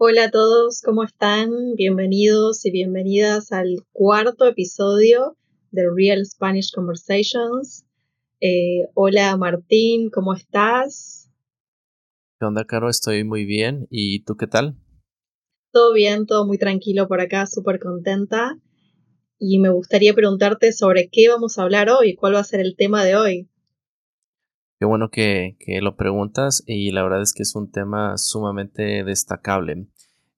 Hola a todos, ¿cómo están? Bienvenidos y bienvenidas al cuarto episodio de Real Spanish Conversations. Eh, hola Martín, ¿cómo estás? ¿Qué onda, Caro? Estoy muy bien. ¿Y tú qué tal? Todo bien, todo muy tranquilo por acá, súper contenta. Y me gustaría preguntarte sobre qué vamos a hablar hoy, cuál va a ser el tema de hoy. Qué bueno que, lo preguntas y la verdad es que es un tema sumamente destacable,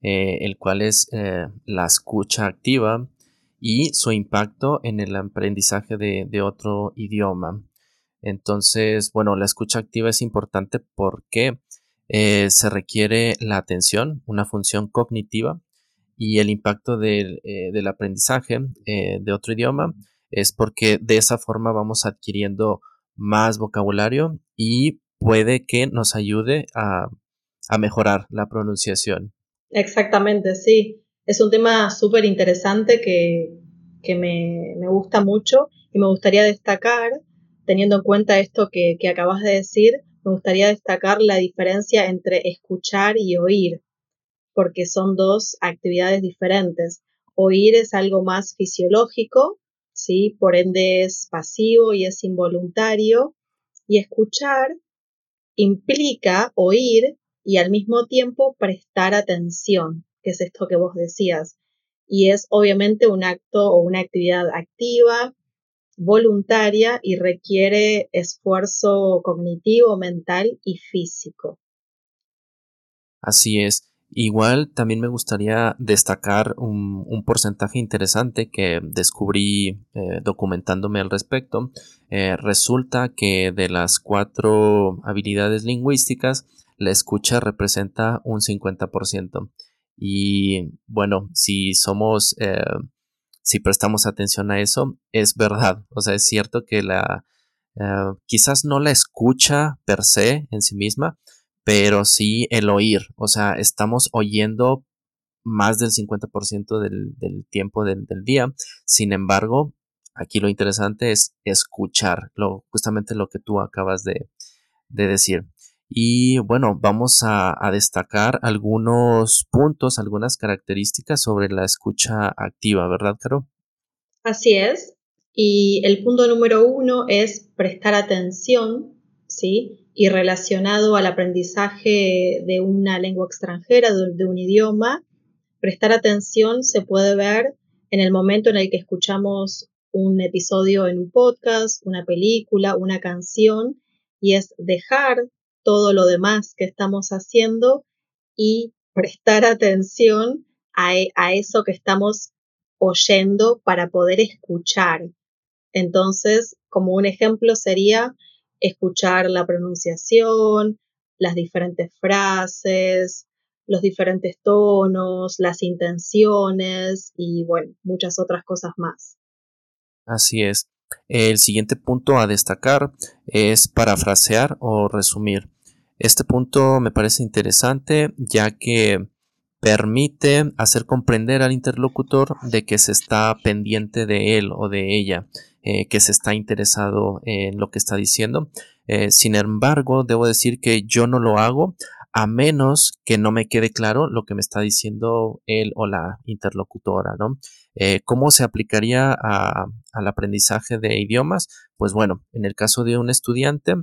eh, el cual es eh, la escucha activa y su impacto en el aprendizaje de, otro idioma. Entonces, bueno, la escucha activa es importante porque eh, se requiere la atención, una función cognitiva y el impacto del, del aprendizaje de otro idioma es porque de esa forma vamos adquiriendo más vocabulario y puede que nos ayude a, mejorar la pronunciación. Exactamente, sí. Es un tema súper interesante que, me, gusta mucho y me gustaría destacar, teniendo en cuenta esto que, que acabas de decir, me gustaría destacar la diferencia entre escuchar y oír, porque son dos actividades diferentes. Oír es algo más fisiológico ¿sí? Por ende es pasivo y es involuntario. Y escuchar implica oír y al mismo tiempo prestar atención, que es esto que vos decías. Y es obviamente un acto o una actividad activa, voluntaria y requiere esfuerzo cognitivo, mental y físico. Así es. Igual también me gustaría destacar un, porcentaje interesante que descubrí eh, documentándome al respecto. Eh, resulta que de las cuatro habilidades lingüísticas, la escucha representa un 50%. Y bueno, si somos, eh, si prestamos atención a eso, es verdad. O sea, es cierto que la, quizás no la escucha per se en sí misma, pero sí el oír, o sea, estamos oyendo más del 50% del, del tiempo del, día. Sin embargo, aquí lo interesante es escuchar, lo, justamente lo que tú acabas de, decir. Y bueno, vamos a, a, destacar algunos puntos, algunas características sobre la escucha activa, ¿verdad, Caro? Así es. Y el punto número uno es prestar atención, ¿sí? Y relacionado al aprendizaje de una lengua extranjera, de, un idioma, prestar atención se puede ver en el momento en el que escuchamos un episodio en un podcast, una película, una canción, y es dejar todo lo demás que estamos haciendo y prestar atención a, a eso que estamos oyendo para poder escuchar. Entonces, como un ejemplo sería escuchar la pronunciación, las diferentes frases, los diferentes tonos, las intenciones y bueno, muchas otras cosas más. Así es. El siguiente punto a destacar es parafrasear o resumir. Este punto me parece interesante ya que permite hacer comprender al interlocutor de que se está pendiente de él o de ella eh, que se está interesado en lo que está diciendo. Eh, sin embargo, debo decir que yo no lo hago a menos que no me quede claro lo que me está diciendo él o la interlocutora, ¿no? Eh, ¿Cómo se aplicaría al aprendizaje de idiomas? Pues bueno, en el caso de un estudiante,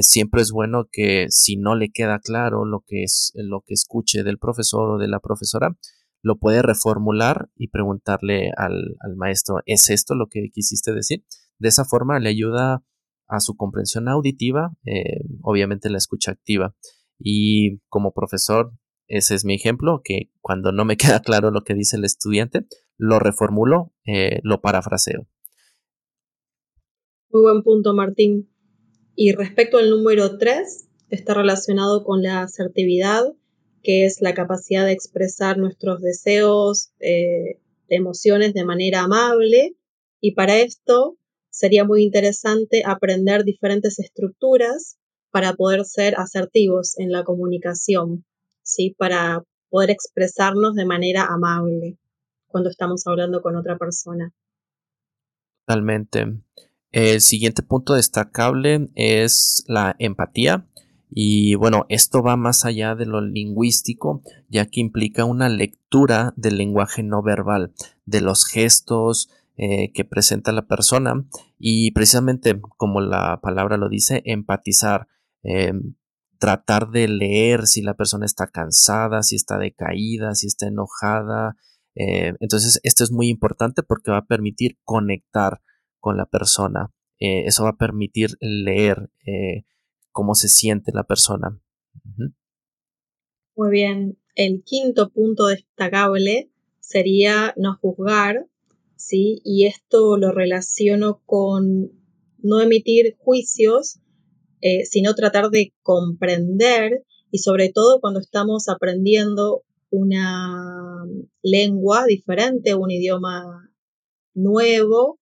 siempre es bueno que si no le queda claro lo que es lo que escuche del profesor o de la profesora, lo puede reformular y preguntarle al, maestro, ¿es esto lo que quisiste decir? De esa forma le ayuda a su comprensión auditiva, eh, obviamente la escucha activa. Y como profesor, ese es mi ejemplo, que cuando no me queda claro lo que dice el estudiante, lo reformulo, eh, lo parafraseo. Muy buen punto, Martín. Y respecto al número 3, está relacionado con la asertividad que es la capacidad de expresar nuestros deseos, eh, emociones de manera amable. Y para esto sería muy interesante aprender diferentes estructuras para poder ser asertivos en la comunicación, ¿sí? Para poder expresarnos de manera amable cuando estamos hablando con otra persona. Totalmente. El siguiente punto destacable es la empatía Y bueno, esto va más allá de lo lingüístico, ya que implica una lectura del lenguaje no verbal, de los gestos eh, que presenta la persona y precisamente como la palabra lo dice, empatizar, em, tratar de leer si la persona está cansada, si está decaída, si está enojada. Eh, entonces, esto es muy importante porque va a permitir conectar con la persona. Eh, eso va a permitir leer cómo se siente la persona. Muy bien. El quinto punto destacable sería no juzgar, ¿sí? Y esto lo relaciono con no emitir juicios, eh, sino tratar de comprender y sobre todo cuando estamos aprendiendo una lengua diferente, un idioma nuevo,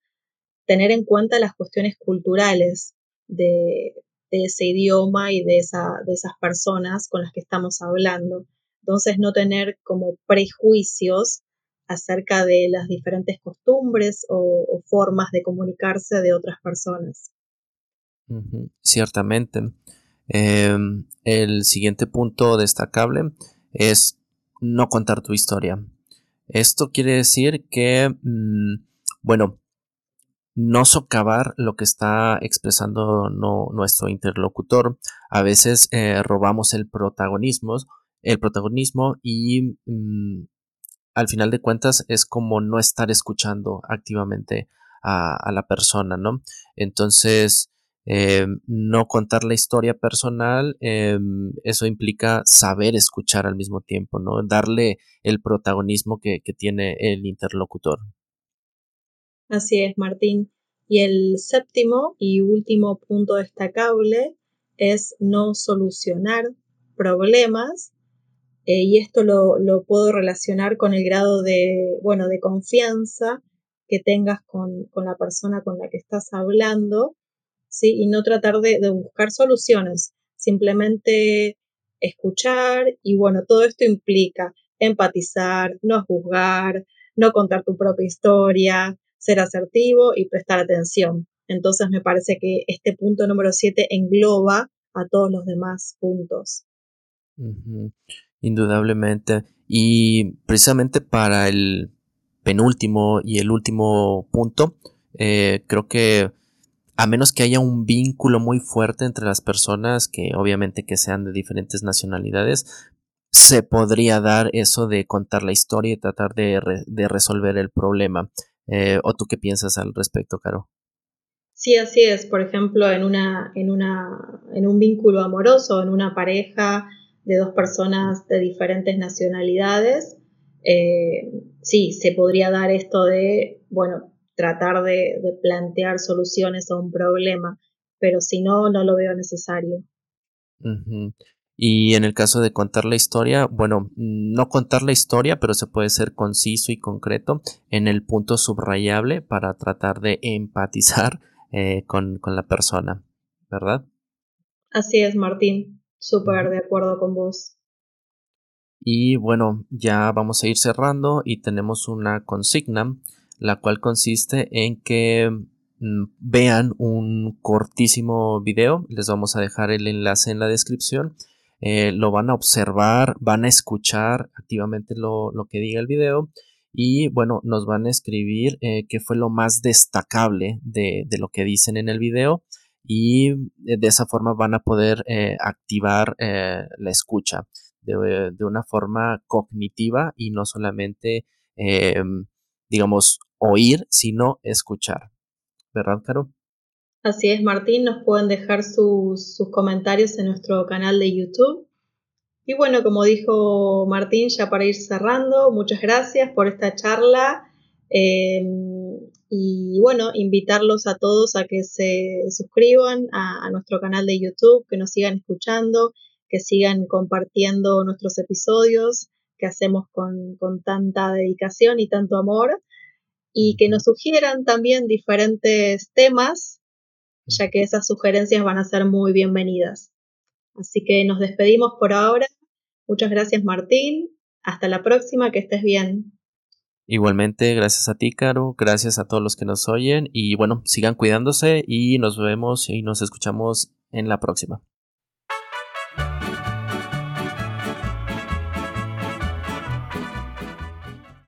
tener en cuenta las cuestiones culturales de, ese idioma y de, de esas personas con las que estamos hablando. Entonces, no tener como prejuicios acerca de las diferentes costumbres o, formas de comunicarse de otras personas. Ciertamente. Em, el siguiente punto destacable es no contar tu historia. Esto quiere decir que, mm, bueno, no socavar lo que está expresando nuestro interlocutor. A veces eh, robamos el protagonismo, el protagonismo y mm, al final de cuentas es como no estar escuchando activamente a, la persona, ¿no? Entonces, eh, no contar la historia personal, eh, eso implica saber escuchar al mismo tiempo, ¿no? Darle el protagonismo que tiene el interlocutor. Así es, Martín. Y el séptimo y último punto destacable es no solucionar problemas. Eh, y esto lo, puedo relacionar con el grado de, bueno, de confianza que tengas con, la persona con la que estás hablando, ¿sí? Y no tratar de, de buscar soluciones, simplemente escuchar y bueno, todo esto implica empatizar, no juzgar, no contar tu propia historia, ser asertivo y prestar atención. Entonces me parece que este punto número 7 engloba a todos los demás puntos. Indudablemente. Y precisamente para el penúltimo y el último punto, eh, creo que a menos que haya un vínculo muy fuerte entre las personas, que obviamente que sean de diferentes nacionalidades, se podría dar eso de contar la historia y tratar de, de resolver el problema. Eh, ¿O tú qué piensas al respecto, Caro? Sí, así es. Por ejemplo, en, una, en, una, en un vínculo amoroso, en una pareja de dos personas de diferentes nacionalidades, eh, sí, se podría dar esto de, bueno, tratar de, plantear soluciones a un problema, pero si no, no lo veo necesario. Y en el caso de contar la historia, bueno, no contar la historia, pero se puede ser conciso y concreto en el punto subrayable para tratar de empatizar eh, con, la persona, ¿verdad? Así es, Martín. Súper de acuerdo con vos. Y bueno, ya vamos a ir cerrando y tenemos una consigna, la cual consiste en que mm, vean un cortísimo video. Les vamos a dejar el enlace en la descripción eh, lo van a observar, van a escuchar activamente lo, que diga el video y bueno, nos van a escribir eh, qué fue lo más destacable de, lo que dicen en el video y de esa forma van a poder eh, activar la escucha de, de, una forma cognitiva y no solamente, digamos, oír, sino escuchar. ¿Verdad, Caro? Así es, Martín, nos pueden dejar sus, comentarios en nuestro canal de YouTube. Y bueno, como dijo Martín, ya para ir cerrando, muchas gracias por esta charla. Em, y bueno, invitarlos a todos a que se suscriban a, nuestro canal de YouTube, que nos sigan escuchando, que sigan compartiendo nuestros episodios que hacemos con, con tanta dedicación y tanto amor, y que nos sugieran también diferentes temas ya que esas sugerencias van a ser muy bienvenidas. Así que nos despedimos por ahora. Muchas gracias Martín. Hasta la próxima, que estés bien. Igualmente, gracias a ti, Caro, gracias a todos los que nos oyen y bueno, sigan cuidándose y nos vemos y nos escuchamos en la próxima.